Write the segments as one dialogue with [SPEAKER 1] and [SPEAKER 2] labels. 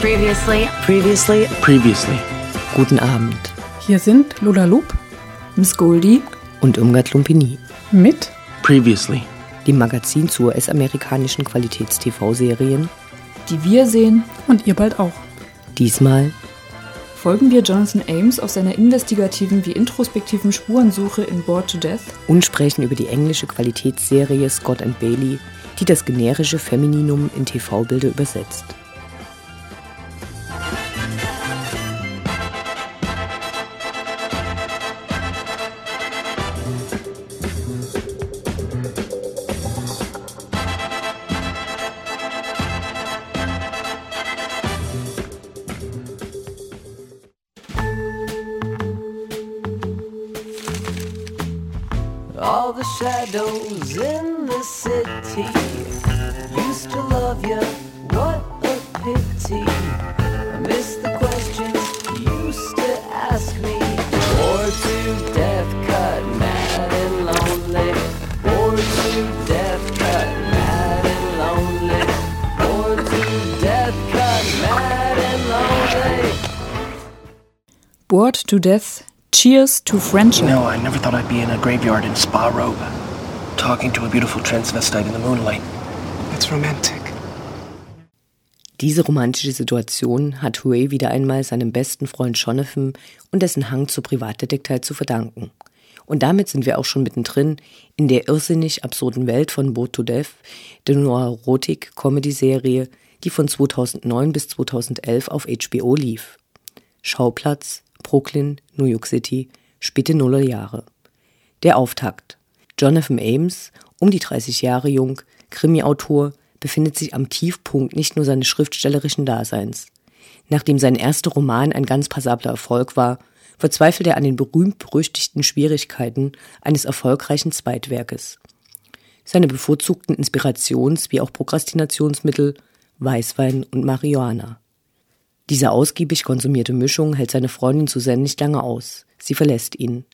[SPEAKER 1] Previously.
[SPEAKER 2] Previously.
[SPEAKER 3] Previously.
[SPEAKER 2] Guten Abend.
[SPEAKER 4] Hier sind Lula Loop
[SPEAKER 1] Miss Goldie.
[SPEAKER 2] Und Irmgard Lumpini.
[SPEAKER 4] mit
[SPEAKER 3] Previously.
[SPEAKER 2] Dem Magazin zu US-amerikanischen Qualitäts-TV-Serien.
[SPEAKER 1] Die wir sehen.
[SPEAKER 4] und ihr bald auch.
[SPEAKER 2] Diesmal
[SPEAKER 1] Folgen wir Jonathan Ames auf seiner investigativen wie introspektiven Spurensuche in Bored to Death.
[SPEAKER 2] und sprechen über die englische Qualitätsserie Scott and Bailey, die das generische Femininum in TV-Bilder übersetzt.
[SPEAKER 5] Shadows in the city used to love you. What a pity. I miss the questions you used to ask me. Bored to death, cut mad and lonely. Bored to death, cut mad and lonely. Bored to death, cut mad and lonely.
[SPEAKER 1] Bored to Death. Cheers to Friendship.
[SPEAKER 3] You know, I never thought I'd be in a graveyard in spa robe, talking to a beautiful transvestite in the moonlight.
[SPEAKER 6] It's romantic.
[SPEAKER 2] Diese romantische Situation hat Ray wieder einmal seinem besten Freund Jonathan und dessen Hang zur Privatdetektei zu verdanken. Und damit sind wir auch schon mittendrin in der irrsinnig absurden Welt von Boat to Death, der Noir-Erotik-Comedy-Serie, die von 2009 bis 2011 auf HBO lief. Schauplatz Brooklyn, New York City, späte Nullerjahre. Der Auftakt. Jonathan Ames, um die 30 Jahre jung, Krimi-Autor, befindet sich am Tiefpunkt nicht nur seines schriftstellerischen Daseins. Nachdem sein erster Roman ein ganz passabler Erfolg war, verzweifelt er an den berühmt-berüchtigten Schwierigkeiten eines erfolgreichen Zweitwerkes. Seine bevorzugten Inspirations- wie auch Prokrastinationsmittel Weißwein und Marihuana. Diese ausgiebig konsumierte Mischung hält seine Freundin Suzanne nicht lange aus. Sie verlässt ihn.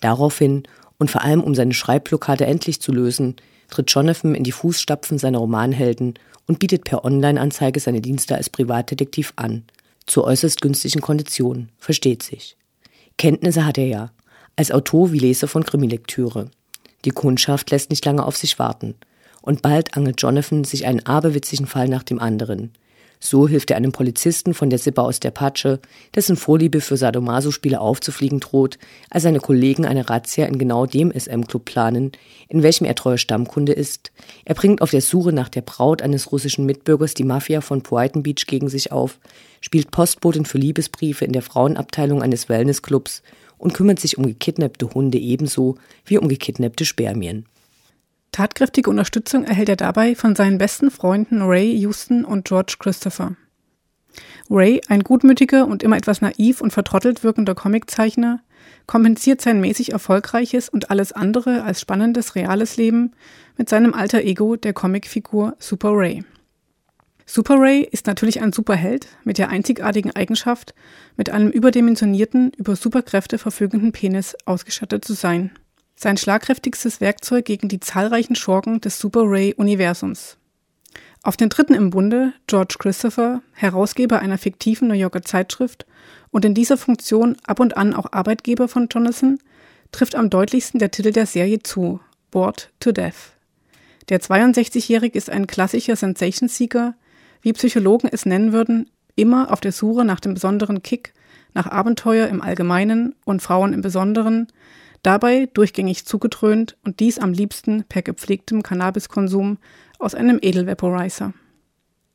[SPEAKER 2] Daraufhin, und vor allem um seine Schreibblockade endlich zu lösen, tritt Jonathan in die Fußstapfen seiner Romanhelden und bietet per Online-Anzeige seine Dienste als Privatdetektiv an. Zu äußerst günstigen Konditionen, versteht sich. Kenntnisse hat er ja, als Autor wie Leser von Krimilektüre. Die Kundschaft lässt nicht lange auf sich warten. Und bald angelt Jonathan sich einen aberwitzigen Fall nach dem anderen. So hilft er einem Polizisten von der Sippe aus der Patsche, dessen Vorliebe für Sadomaso-Spiele aufzufliegen droht, als seine Kollegen eine Razzia in genau dem SM-Club planen, in welchem er treuer Stammkunde ist. Er bringt auf der Suche nach der Braut eines russischen Mitbürgers die Mafia von Brighton Beach gegen sich auf, spielt Postbotin für Liebesbriefe in der Frauenabteilung eines Wellnessclubs und kümmert sich um gekidnappte Hunde ebenso wie um gekidnappte Spermien.
[SPEAKER 4] Tatkräftige Unterstützung erhält er dabei von seinen besten Freunden Ray Houston und George Christopher. Ray, ein gutmütiger und immer etwas naiv und vertrottelt wirkender Comiczeichner, kompensiert sein mäßig erfolgreiches und alles andere als spannendes reales Leben mit seinem alter Ego der Comicfigur Super Ray. Super Ray ist natürlich ein Superheld mit der einzigartigen Eigenschaft, mit einem überdimensionierten, über Superkräfte verfügenden Penis ausgestattet zu sein sein schlagkräftigstes Werkzeug gegen die zahlreichen Schurken des Super Ray-Universums. Auf den dritten im Bunde, George Christopher, Herausgeber einer fiktiven New Yorker Zeitschrift und in dieser Funktion ab und an auch Arbeitgeber von Jonathan, trifft am deutlichsten der Titel der Serie zu, Bored to Death. Der 62-Jährige ist ein klassischer Sensation-Seeker, wie Psychologen es nennen würden, immer auf der Suche nach dem besonderen Kick, nach Abenteuer im Allgemeinen und Frauen im Besonderen, dabei durchgängig zugedröhnt und dies am liebsten per gepflegtem Cannabiskonsum aus einem Edelvaporizer.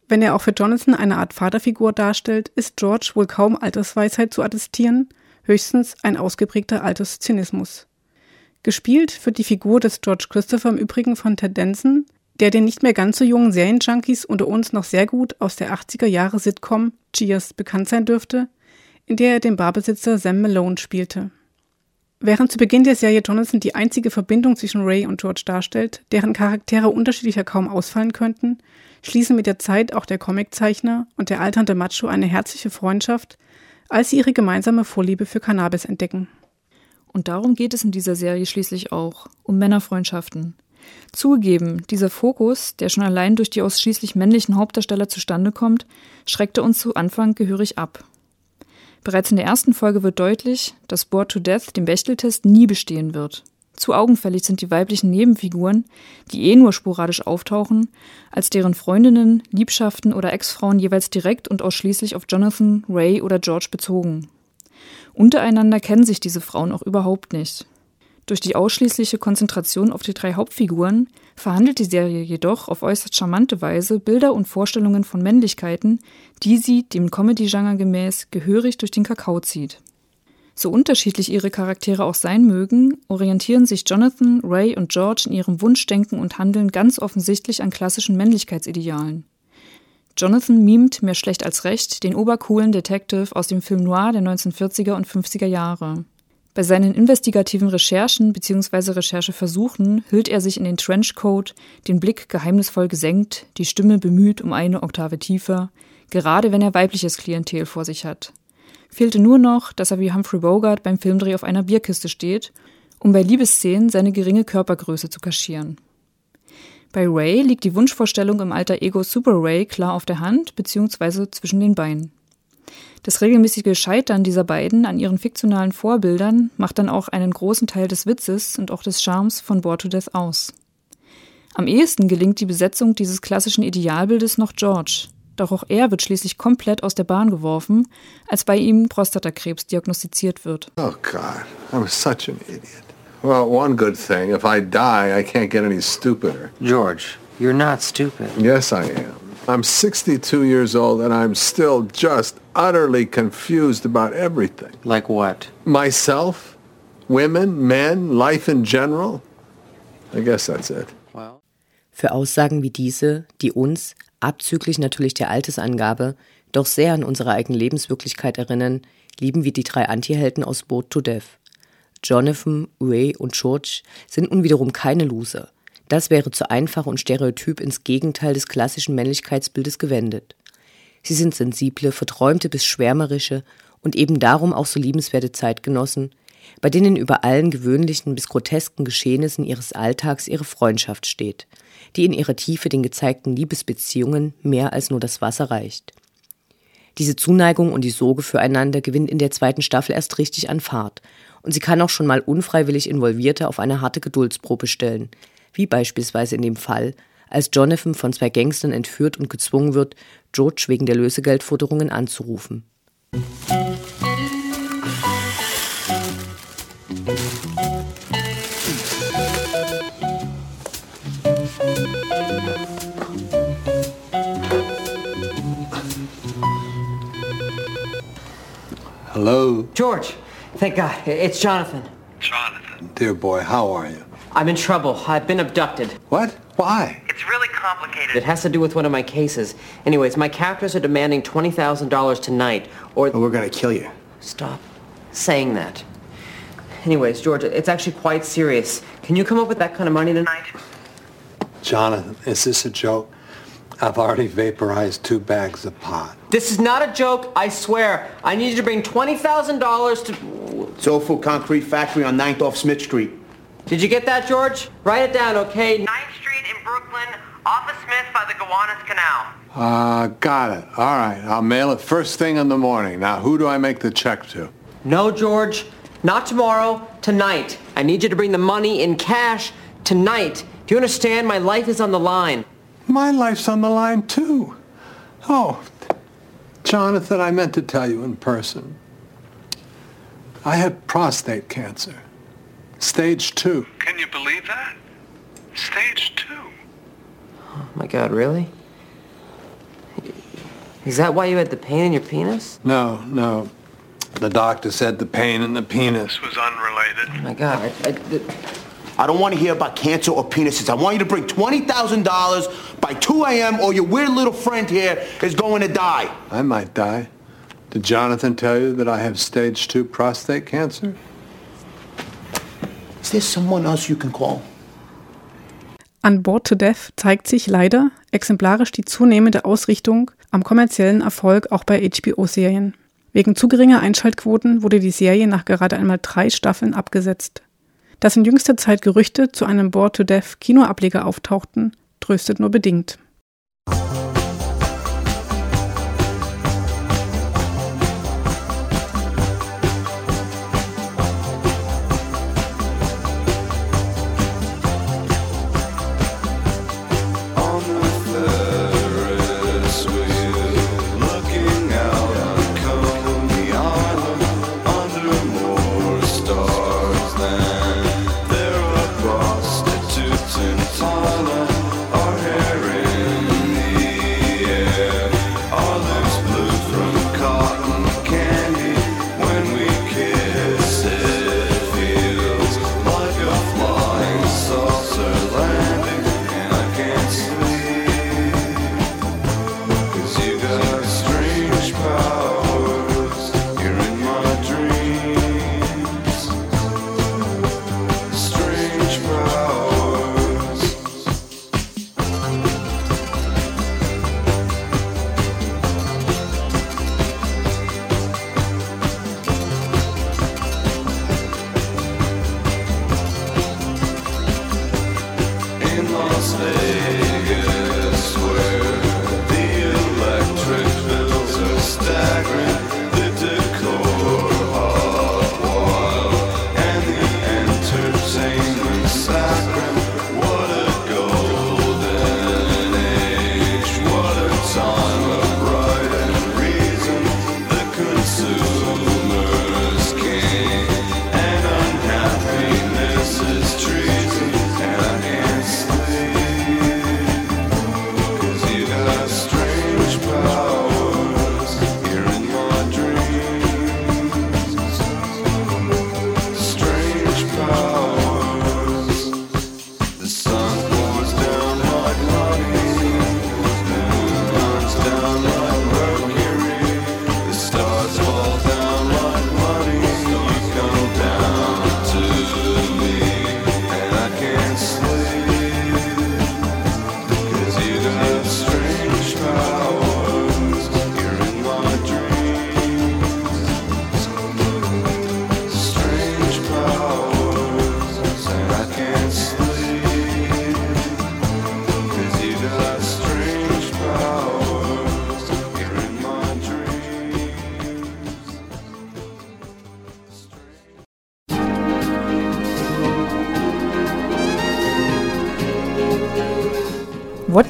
[SPEAKER 4] Wenn er auch für Jonathan eine Art Vaterfigur darstellt, ist George wohl kaum Altersweisheit zu attestieren, höchstens ein ausgeprägter Alterszynismus. Gespielt wird die Figur des George Christopher im Übrigen von Ted Danson, der den nicht mehr ganz so jungen Serienjunkies unter uns noch sehr gut aus der 80er Jahre Sitcom Cheers bekannt sein dürfte, in der er den Barbesitzer Sam Malone spielte. Während zu Beginn der Serie Jonathan die einzige Verbindung zwischen Ray und George darstellt, deren Charaktere unterschiedlicher kaum ausfallen könnten, schließen mit der Zeit auch der Comiczeichner und der alternde Macho eine herzliche Freundschaft, als sie ihre gemeinsame Vorliebe für Cannabis entdecken.
[SPEAKER 1] Und darum geht es in dieser Serie schließlich auch, um Männerfreundschaften. Zugegeben, dieser Fokus, der schon allein durch die ausschließlich männlichen Hauptdarsteller zustande kommt, schreckte uns zu Anfang gehörig ab. Bereits in der ersten Folge wird deutlich, dass Bored to Death den Bechteltest nie bestehen wird. Zu augenfällig sind die weiblichen Nebenfiguren, die eh nur sporadisch auftauchen, als deren Freundinnen, Liebschaften oder Ex-Frauen jeweils direkt und ausschließlich auf Jonathan, Ray oder George bezogen. Untereinander kennen sich diese Frauen auch überhaupt nicht. Durch die ausschließliche Konzentration auf die drei Hauptfiguren verhandelt die Serie jedoch auf äußerst charmante Weise Bilder und Vorstellungen von Männlichkeiten, die sie, dem Comedy-Genre gemäß, gehörig durch den Kakao zieht. So unterschiedlich ihre Charaktere auch sein mögen, orientieren sich Jonathan, Ray und George in ihrem Wunschdenken und Handeln ganz offensichtlich an klassischen Männlichkeitsidealen. Jonathan mimt mehr schlecht als recht den obercoolen Detective aus dem Film Noir der 1940er und 50er Jahre. Bei seinen investigativen Recherchen bzw. Rechercheversuchen hüllt er sich in den Trenchcoat, den Blick geheimnisvoll gesenkt, die Stimme bemüht um eine Oktave tiefer, gerade wenn er weibliches Klientel vor sich hat. Fehlte nur noch, dass er wie Humphrey Bogart beim Filmdreh auf einer Bierkiste steht, um bei Liebesszenen seine geringe Körpergröße zu kaschieren. Bei Ray liegt die Wunschvorstellung im alter Ego Super Ray klar auf der Hand bzw. zwischen den Beinen. Das regelmäßige Scheitern dieser beiden an ihren fiktionalen Vorbildern macht dann auch einen großen Teil des Witzes und auch des Charmes von Bored to Death aus. Am ehesten gelingt die Besetzung dieses klassischen Idealbildes noch George, doch auch er wird schließlich komplett aus der Bahn geworfen, als bei ihm Prostatakrebs diagnostiziert wird.
[SPEAKER 6] Oh God, I was such an idiot. Well, one good thing, if I die, I can't get any stupider.
[SPEAKER 3] George, you're not stupid.
[SPEAKER 6] Yes, I am. I'm 62 years old and I'm still just utterly confused about everything.
[SPEAKER 3] Like what?
[SPEAKER 6] Myself, women, men, life in general. I guess that's it.
[SPEAKER 3] Well,
[SPEAKER 2] Für Aussagen wie diese, die uns, abzüglich natürlich der Altersangabe, doch sehr an unsere eigene Lebenswirklichkeit erinnern, lieben wir die drei Antihelden aus Boat to Death. Jonathan, Ray und George sind nun wiederum keine Loser. Das wäre zu einfach und stereotyp ins Gegenteil des klassischen Männlichkeitsbildes gewendet. Sie sind sensible, verträumte bis schwärmerische und eben darum auch so liebenswerte Zeitgenossen, bei denen über allen gewöhnlichen bis grotesken Geschehnissen ihres Alltags ihre Freundschaft steht, die in ihrer Tiefe den gezeigten Liebesbeziehungen mehr als nur das Wasser reicht. Diese Zuneigung und die Sorge füreinander gewinnt in der zweiten Staffel erst richtig an Fahrt und sie kann auch schon mal unfreiwillig Involvierte auf eine harte Geduldsprobe stellen, wie beispielsweise in dem Fall, als Jonathan von zwei Gangstern entführt und gezwungen wird, George wegen der Lösegeldforderungen anzurufen.
[SPEAKER 6] Hello,
[SPEAKER 7] George, thank God. It's Jonathan.
[SPEAKER 8] Jonathan.
[SPEAKER 6] dear boy, how are you?
[SPEAKER 7] I'm in trouble. I've been abducted.
[SPEAKER 6] What? Why?
[SPEAKER 8] It's really complicated.
[SPEAKER 7] It has to do with one of my cases. Anyways, my captors are demanding $20,000 tonight, or...
[SPEAKER 3] we're gonna kill you.
[SPEAKER 7] Stop saying that. Anyways, George, it's actually quite serious. Can you come up with that kind of money tonight?
[SPEAKER 6] Jonathan, is this a joke? I've already vaporized two bags of pot.
[SPEAKER 7] This is not a joke, I swear. I need you to bring $20,000 to...
[SPEAKER 9] Sofu Concrete Factory on 9th off Smith Street.
[SPEAKER 7] Did you get that, George? Write it down, okay?
[SPEAKER 8] 9th Street in Brooklyn, off of Smith by the Gowanus Canal.
[SPEAKER 6] Uh, got it. All right, I'll mail it first thing in the morning. Now, who do I make the check to?
[SPEAKER 7] No, George. Not tomorrow. Tonight. I need you to bring the money in cash tonight. Do you understand? My life is on the line.
[SPEAKER 6] My life's on the line, too. Oh, Jonathan, I meant to tell you in person. I had prostate cancer. Stage two.
[SPEAKER 8] Can you believe that? Stage two.
[SPEAKER 7] Oh my god, really? Is that why you had the pain in your penis?
[SPEAKER 6] No, no. The doctor said the pain in the penis.
[SPEAKER 8] Was unrelated.
[SPEAKER 7] Oh my god, I, I, th-
[SPEAKER 9] I don't want to hear about cancer or penises. I want you to bring $20,000 by 2 a.m. or your weird little friend here is going to die.
[SPEAKER 6] I might die. Did Jonathan tell you that I have stage two prostate cancer?
[SPEAKER 9] Is there someone else you can call?
[SPEAKER 4] An Board to Death zeigt sich leider exemplarisch die zunehmende Ausrichtung am kommerziellen Erfolg auch bei HBO-Serien. Wegen zu geringer Einschaltquoten wurde die Serie nach gerade einmal drei Staffeln abgesetzt.
[SPEAKER 10] Dass in jüngster Zeit Gerüchte zu einem Bored to Death Kinoableger auftauchten, tröstet nur bedingt.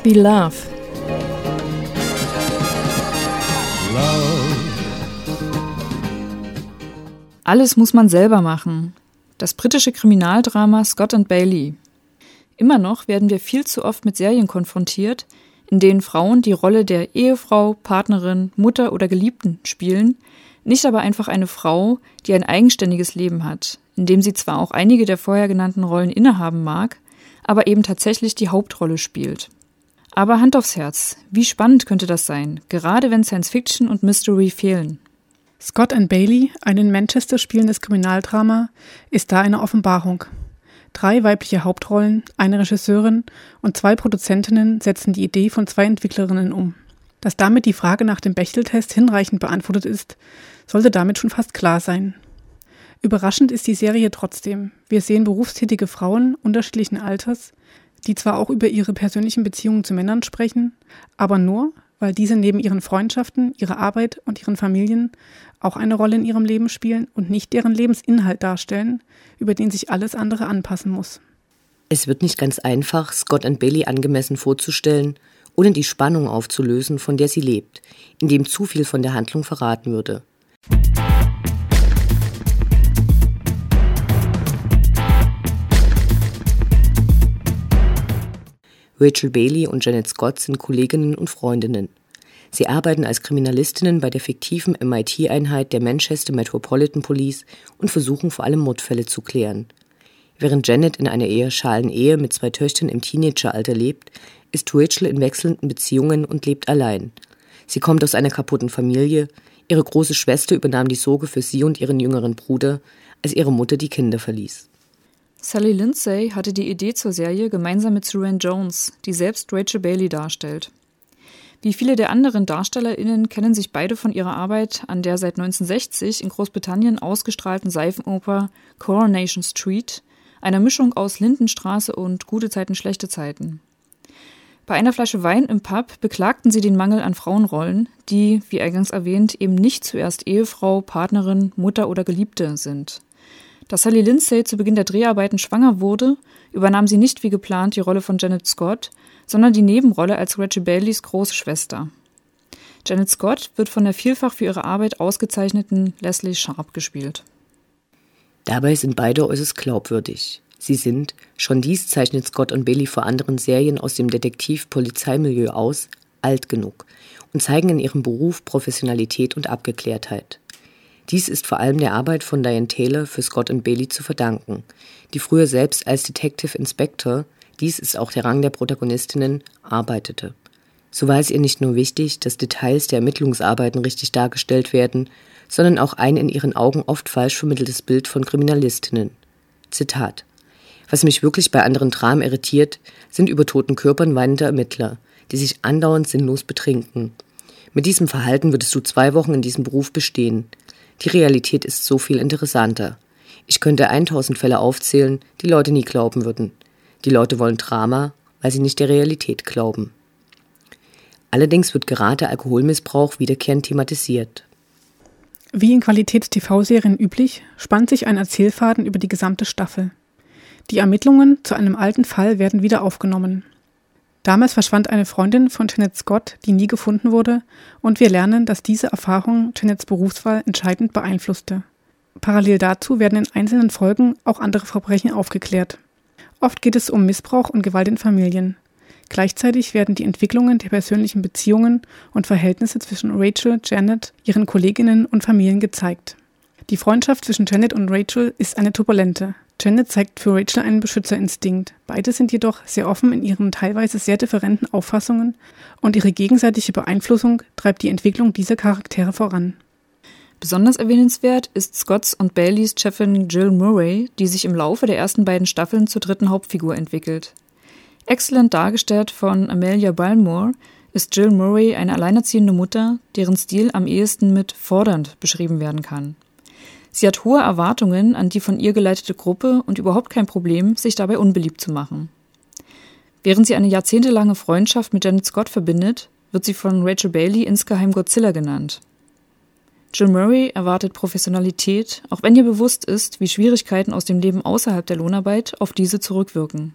[SPEAKER 1] We Love. Alles muss man selber machen. Das britische Kriminaldrama Scott and Bailey. Immer noch werden wir viel zu oft mit Serien konfrontiert, in denen Frauen die Rolle der Ehefrau, Partnerin, Mutter oder Geliebten spielen, nicht aber einfach eine Frau, die ein eigenständiges Leben hat, in dem sie zwar auch einige der vorher genannten Rollen innehaben mag, aber eben tatsächlich die Hauptrolle spielt. Aber Hand aufs Herz, wie spannend könnte das sein, gerade wenn Science Fiction und Mystery fehlen?
[SPEAKER 10] Scott and Bailey, ein in Manchester spielendes Kriminaldrama, ist da eine Offenbarung. Drei weibliche Hauptrollen, eine Regisseurin und zwei Produzentinnen setzen die Idee von zwei Entwicklerinnen um. Dass damit die Frage nach dem Bechteltest hinreichend beantwortet ist, sollte damit schon fast klar sein. Überraschend ist die Serie trotzdem. Wir sehen berufstätige Frauen unterschiedlichen Alters, die zwar auch über ihre persönlichen Beziehungen zu Männern sprechen, aber nur, weil diese neben ihren Freundschaften, ihrer Arbeit und ihren Familien auch eine Rolle in ihrem Leben spielen und nicht deren Lebensinhalt darstellen, über den sich alles andere anpassen muss.
[SPEAKER 2] Es wird nicht ganz einfach, Scott and Bailey angemessen vorzustellen, ohne die Spannung aufzulösen, von der sie lebt, indem zu viel von der Handlung verraten würde. Rachel Bailey und Janet Scott sind Kolleginnen und Freundinnen. Sie arbeiten als Kriminalistinnen bei der fiktiven MIT-Einheit der Manchester Metropolitan Police und versuchen vor allem Mordfälle zu klären. Während Janet in einer eher schalen Ehe mit zwei Töchtern im Teenageralter lebt, ist Rachel in wechselnden Beziehungen und lebt allein. Sie kommt aus einer kaputten Familie, ihre große Schwester übernahm die Sorge für sie und ihren jüngeren Bruder, als ihre Mutter die Kinder verließ.
[SPEAKER 1] Sally Lindsay hatte die Idee zur Serie gemeinsam mit Suran Jones, die selbst Rachel Bailey darstellt. Wie viele der anderen DarstellerInnen kennen sich beide von ihrer Arbeit an der seit 1960 in Großbritannien ausgestrahlten Seifenoper Coronation Street, einer Mischung aus Lindenstraße und gute Zeiten, schlechte Zeiten. Bei einer Flasche Wein im Pub beklagten sie den Mangel an Frauenrollen, die, wie eingangs erwähnt, eben nicht zuerst Ehefrau, Partnerin, Mutter oder Geliebte sind. Da Sally Lindsay zu Beginn der Dreharbeiten schwanger wurde, übernahm sie nicht wie geplant die Rolle von Janet Scott, sondern die Nebenrolle als Reggie Baileys große Schwester. Janet Scott wird von der vielfach für ihre Arbeit ausgezeichneten Leslie Sharp gespielt.
[SPEAKER 2] Dabei sind beide äußerst glaubwürdig. Sie sind, schon dies zeichnet Scott und Bailey vor anderen Serien aus dem Detektiv-Polizeimilieu aus, alt genug und zeigen in ihrem Beruf Professionalität und Abgeklärtheit. Dies ist vor allem der Arbeit von Diane Taylor für Scott und Bailey zu verdanken, die früher selbst als Detective Inspector, dies ist auch der Rang der Protagonistinnen, arbeitete. So war es ihr nicht nur wichtig, dass Details der Ermittlungsarbeiten richtig dargestellt werden, sondern auch ein in ihren Augen oft falsch vermitteltes Bild von Kriminalistinnen. Zitat Was mich wirklich bei anderen Dramen irritiert, sind über toten Körpern weinende Ermittler, die sich andauernd sinnlos betrinken. Mit diesem Verhalten würdest du zwei Wochen in diesem Beruf bestehen. Die Realität ist so viel interessanter. Ich könnte 1000 Fälle aufzählen, die Leute nie glauben würden. Die Leute wollen Drama, weil sie nicht der Realität glauben. Allerdings wird gerade Alkoholmissbrauch wiederkehrend thematisiert.
[SPEAKER 4] Wie in Qualitäts-TV-Serien üblich, spannt sich ein Erzählfaden über die gesamte Staffel. Die Ermittlungen zu einem alten Fall werden wieder aufgenommen. Damals verschwand eine Freundin von Janet Scott, die nie gefunden wurde, und wir lernen, dass diese Erfahrung Janets Berufswahl entscheidend beeinflusste. Parallel dazu werden in einzelnen Folgen auch andere Verbrechen aufgeklärt. Oft geht es um Missbrauch und Gewalt in Familien. Gleichzeitig werden die Entwicklungen der persönlichen Beziehungen und Verhältnisse zwischen Rachel, Janet, ihren Kolleginnen und Familien gezeigt. Die Freundschaft zwischen Janet und Rachel ist eine turbulente. Janet zeigt für Rachel einen Beschützerinstinkt. Beide sind jedoch sehr offen in ihren teilweise sehr differenten Auffassungen und ihre gegenseitige Beeinflussung treibt die Entwicklung dieser Charaktere voran.
[SPEAKER 1] Besonders erwähnenswert ist Scotts und Baileys Chefin Jill Murray, die sich im Laufe der ersten beiden Staffeln zur dritten Hauptfigur entwickelt. Exzellent dargestellt von Amelia Balmore ist Jill Murray eine alleinerziehende Mutter, deren Stil am ehesten mit fordernd beschrieben werden kann. Sie hat hohe Erwartungen an die von ihr geleitete Gruppe und überhaupt kein Problem, sich dabei unbeliebt zu machen. Während sie eine jahrzehntelange Freundschaft mit Janet Scott verbindet, wird sie von Rachel Bailey insgeheim Godzilla genannt. Jill Murray erwartet Professionalität, auch wenn ihr bewusst ist, wie Schwierigkeiten aus dem Leben außerhalb der Lohnarbeit auf diese zurückwirken.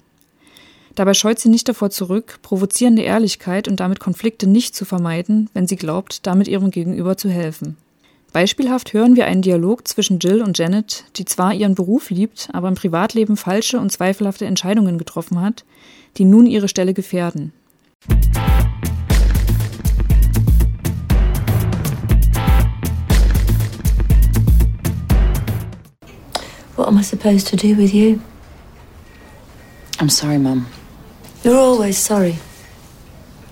[SPEAKER 1] Dabei scheut sie nicht davor zurück, provozierende Ehrlichkeit und damit Konflikte nicht zu vermeiden, wenn sie glaubt, damit ihrem Gegenüber zu helfen. Beispielhaft hören wir einen Dialog zwischen Jill und Janet, die zwar ihren Beruf liebt, aber im Privatleben falsche und zweifelhafte Entscheidungen getroffen hat, die nun ihre Stelle gefährden.
[SPEAKER 11] What am I supposed to do with you?
[SPEAKER 12] I'm sorry, Mum.
[SPEAKER 11] You're always sorry.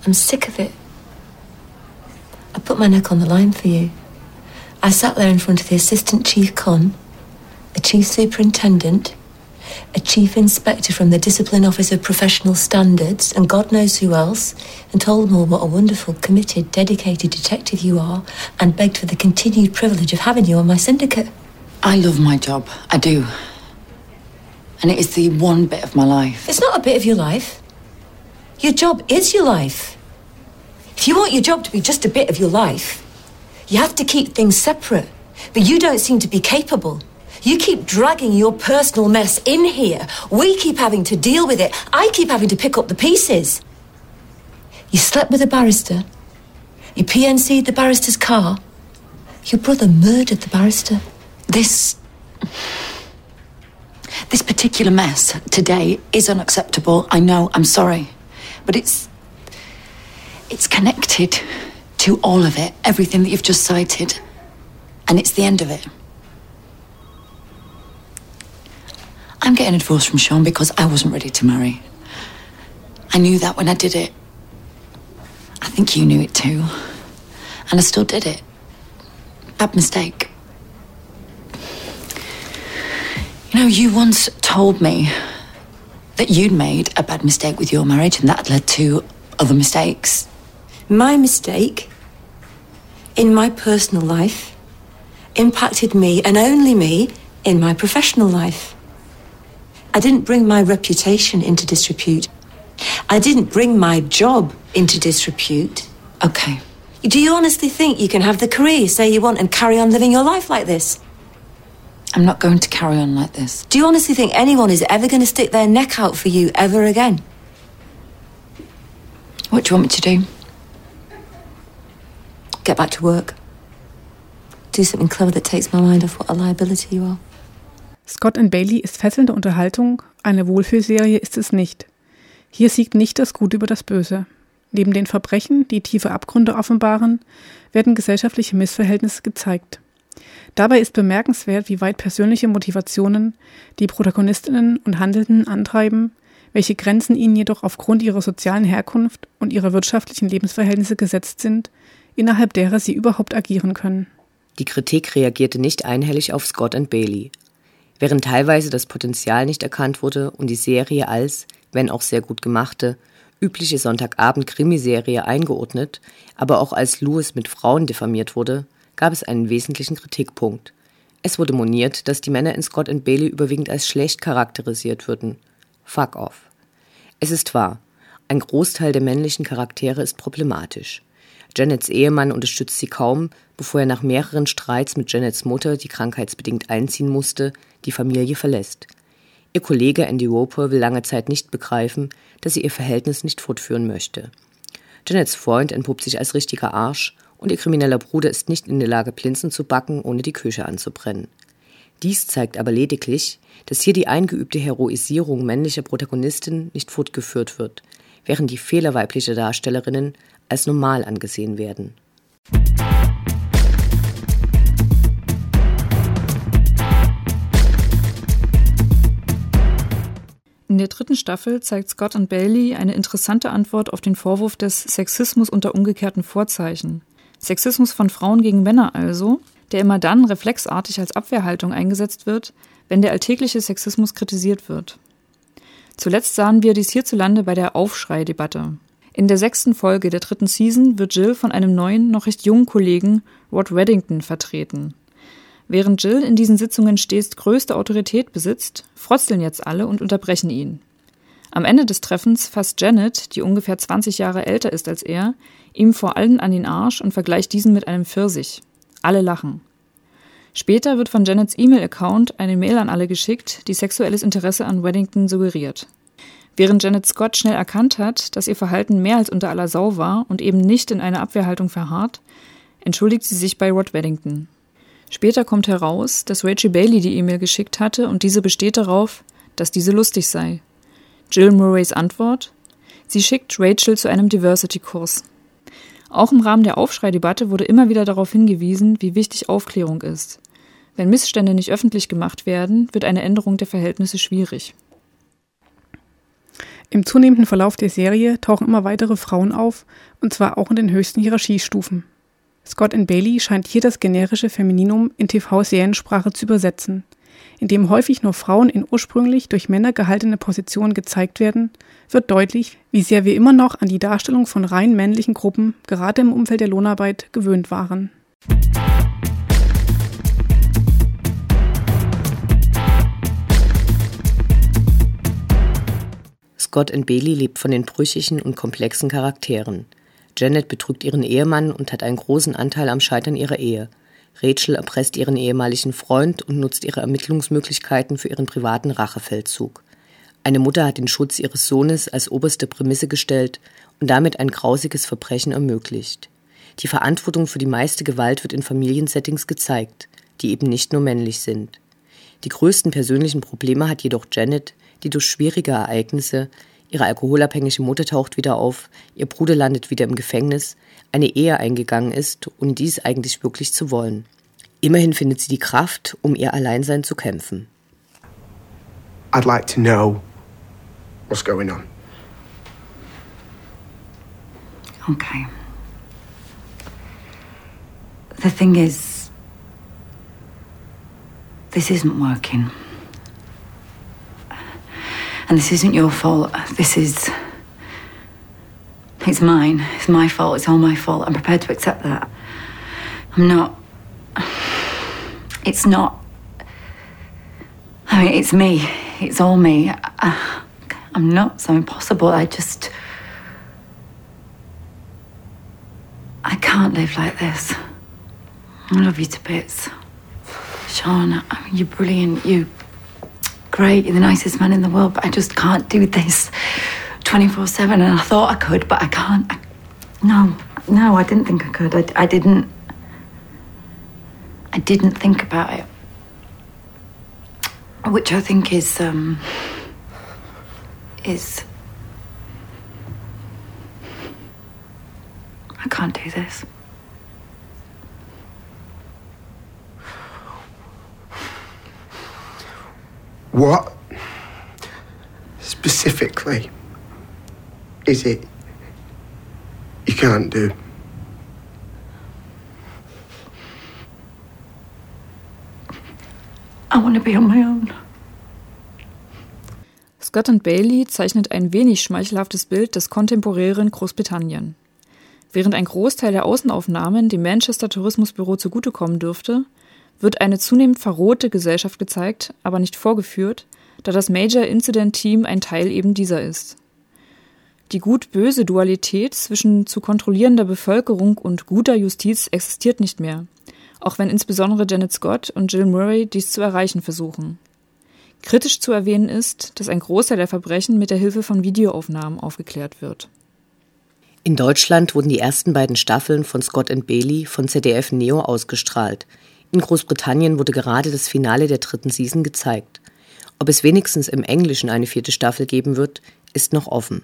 [SPEAKER 11] I'm sick of it. I put my neck on the line for you. I sat there in front of the assistant chief con, a chief superintendent, a chief inspector from the discipline office of professional standards, and God knows who else, and told them all what a wonderful, committed, dedicated detective you are, and begged for the continued privilege of having you on my syndicate.
[SPEAKER 12] I love my job. I do. And it is the one bit of my life.
[SPEAKER 11] It's not a bit of your life. Your job is your life. If you want your job to be just a bit of your life, you have to keep things separate. But you don't seem to be capable. You keep dragging your personal mess in here. We keep having to deal with it. I keep having to pick up the pieces. You slept with a barrister. You PNC'd the barrister's car. Your brother murdered the barrister.
[SPEAKER 12] This. This particular mess today is unacceptable. I know, I'm sorry. But it's. It's connected to all of it, everything that you've just cited. And it's the end of it. I'm getting a divorce from Sean because I wasn't ready to marry. I knew that when I did it. I think you knew it too. And I still did it. Bad mistake. You know, you once told me that you'd made a bad mistake with your marriage and that led to other mistakes.
[SPEAKER 11] My mistake in my personal life impacted me and only me in my professional life. I didn't bring my reputation into disrepute. I didn't bring my job into disrepute.
[SPEAKER 12] Okay.
[SPEAKER 11] Do you honestly think you can have the career you say you want and carry on living your life like this?
[SPEAKER 12] I'm not going to carry on like this.
[SPEAKER 11] Do you honestly think anyone is ever going to stick their neck out for you ever again?
[SPEAKER 12] What do you want me to do?
[SPEAKER 11] Get back to work. Do something clever that takes my mind off what a liability you are.
[SPEAKER 4] Scott and Bailey ist fesselnde Unterhaltung, eine Wohlfühlserie ist es nicht. Hier siegt nicht das Gute über das Böse. Neben den Verbrechen, die tiefe Abgründe offenbaren, werden gesellschaftliche Missverhältnisse gezeigt. Dabei ist bemerkenswert, wie weit persönliche Motivationen die Protagonistinnen und Handelnden antreiben, welche Grenzen ihnen jedoch aufgrund ihrer sozialen Herkunft und ihrer wirtschaftlichen Lebensverhältnisse gesetzt sind, innerhalb derer sie überhaupt agieren können.
[SPEAKER 2] Die Kritik reagierte nicht einhellig auf Scott and Bailey. Während teilweise das Potenzial nicht erkannt wurde und die Serie als, wenn auch sehr gut gemachte, übliche Sonntagabend-Krimiserie eingeordnet, aber auch als Lewis mit Frauen diffamiert wurde, gab es einen wesentlichen Kritikpunkt. Es wurde moniert, dass die Männer in Scott and Bailey überwiegend als schlecht charakterisiert würden. Fuck off. Es ist wahr, ein Großteil der männlichen Charaktere ist problematisch. Janets Ehemann unterstützt sie kaum, bevor er nach mehreren Streits mit Janets Mutter, die krankheitsbedingt einziehen musste, die Familie verlässt. Ihr Kollege Andy Roper will lange Zeit nicht begreifen, dass sie ihr Verhältnis nicht fortführen möchte. Janets Freund entpuppt sich als richtiger Arsch und ihr krimineller Bruder ist nicht in der Lage, Plinzen zu backen, ohne die Küche anzubrennen. Dies zeigt aber lediglich, dass hier die eingeübte Heroisierung männlicher Protagonisten nicht fortgeführt wird, während die Fehler weiblicher Darstellerinnen als normal angesehen werden.
[SPEAKER 1] In der dritten Staffel zeigt Scott und Bailey eine interessante Antwort auf den Vorwurf des Sexismus unter umgekehrten Vorzeichen. Sexismus von Frauen gegen Männer also, der immer dann reflexartig als Abwehrhaltung eingesetzt wird, wenn der alltägliche Sexismus kritisiert wird. Zuletzt sahen wir dies hierzulande bei der Aufschrei-Debatte. In der sechsten Folge der dritten Season wird Jill von einem neuen, noch recht jungen Kollegen, Rod Reddington, vertreten. Während Jill in diesen Sitzungen stets größte Autorität besitzt, frotzeln jetzt alle und unterbrechen ihn. Am Ende des Treffens fasst Janet, die ungefähr 20 Jahre älter ist als er, ihm vor allen an den Arsch und vergleicht diesen mit einem Pfirsich. Alle lachen. Später wird von Janets E-Mail-Account eine Mail an alle geschickt, die sexuelles Interesse an Weddington suggeriert. Während Janet Scott schnell erkannt hat, dass ihr Verhalten mehr als unter aller Sau war und eben nicht in einer Abwehrhaltung verharrt, entschuldigt sie sich bei Rod Weddington. Später kommt heraus, dass Rachel Bailey die E-Mail geschickt hatte und diese besteht darauf, dass diese lustig sei. Jill Murrays Antwort? Sie schickt Rachel zu einem Diversity-Kurs. Auch im Rahmen der Aufschreidebatte wurde immer wieder darauf hingewiesen, wie wichtig Aufklärung ist. Wenn Missstände nicht öffentlich gemacht werden, wird eine Änderung der Verhältnisse schwierig.
[SPEAKER 4] Im zunehmenden Verlauf der Serie tauchen immer weitere Frauen auf, und zwar auch in den höchsten Hierarchiestufen. Scott Bailey scheint hier das generische Femininum in TV-Seriensprache zu übersetzen, indem häufig nur Frauen in ursprünglich durch Männer gehaltene Positionen gezeigt werden, wird deutlich, wie sehr wir immer noch an die Darstellung von rein männlichen Gruppen, gerade im Umfeld der Lohnarbeit, gewöhnt waren.
[SPEAKER 2] Scott and Bailey lebt von den brüchigen und komplexen Charakteren – Janet betrügt ihren Ehemann und hat einen großen Anteil am Scheitern ihrer Ehe. Rachel erpresst ihren ehemaligen Freund und nutzt ihre Ermittlungsmöglichkeiten für ihren privaten Rachefeldzug. Eine Mutter hat den Schutz ihres Sohnes als oberste Prämisse gestellt und damit ein grausiges Verbrechen ermöglicht. Die Verantwortung für die meiste Gewalt wird in Familiensettings gezeigt, die eben nicht nur männlich sind. Die größten persönlichen Probleme hat jedoch Janet, die durch schwierige Ereignisse Ihre alkoholabhängige Mutter taucht wieder auf, ihr Bruder landet wieder im Gefängnis, eine Ehe eingegangen ist und dies eigentlich wirklich zu wollen. Immerhin findet sie die Kraft, um ihr Alleinsein zu kämpfen.
[SPEAKER 13] I'd like to know what's going on.
[SPEAKER 12] Okay. The thing is, this isn't working. And this isn't your fault. This is. It's mine. It's my fault. It's all my fault. I'm prepared to accept that. I'm not. It's not. I mean, it's me. it's all me. I, I'm not so impossible. I just. I can't live like this. I love you to bits. Sean, I mean, you're brilliant. You great. You're the nicest man in the world, but I just can't do this 24 7. And I thought I could, but I can't. I, no, no, I didn't think I could. I, I didn't. I didn't think about it. Which I think is, um, is. I can't do this.
[SPEAKER 13] What specifically is it you can't do?
[SPEAKER 12] I want to be on my own.
[SPEAKER 1] Scott und Bailey zeichnet ein wenig schmeichelhaftes Bild des kontemporären Großbritannien. Während ein Großteil der Außenaufnahmen dem Manchester Tourismusbüro zugutekommen dürfte, wird eine zunehmend verrohte Gesellschaft gezeigt, aber nicht vorgeführt, da das Major Incident Team ein Teil eben dieser ist. Die gut-böse Dualität zwischen zu kontrollierender Bevölkerung und guter Justiz existiert nicht mehr, auch wenn insbesondere Janet Scott und Jill Murray dies zu erreichen versuchen. Kritisch zu erwähnen ist, dass ein Großteil der Verbrechen mit der Hilfe von Videoaufnahmen aufgeklärt wird.
[SPEAKER 2] In Deutschland wurden die ersten beiden Staffeln von Scott and Bailey von ZDF Neo ausgestrahlt. In Großbritannien wurde gerade das Finale der dritten Season gezeigt. Ob es wenigstens im Englischen eine vierte Staffel geben wird, ist noch offen.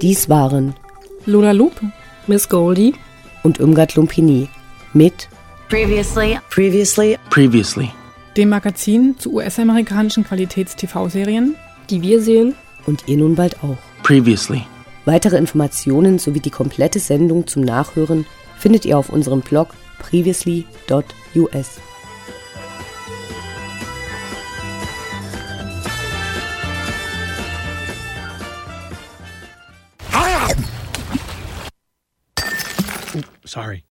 [SPEAKER 2] Dies waren
[SPEAKER 14] Lola Lupe, Miss Goldie
[SPEAKER 2] und Irmgard Lumpini mit
[SPEAKER 15] Previously.
[SPEAKER 3] Previously. Previously.
[SPEAKER 4] Dem Magazin zu US-amerikanischen Qualitäts-TV-Serien,
[SPEAKER 14] die wir sehen
[SPEAKER 2] und ihr nun bald auch.
[SPEAKER 3] Previously.
[SPEAKER 2] Weitere Informationen sowie die komplette Sendung zum Nachhören findet ihr auf unserem Blog previously.us.
[SPEAKER 3] Sorry.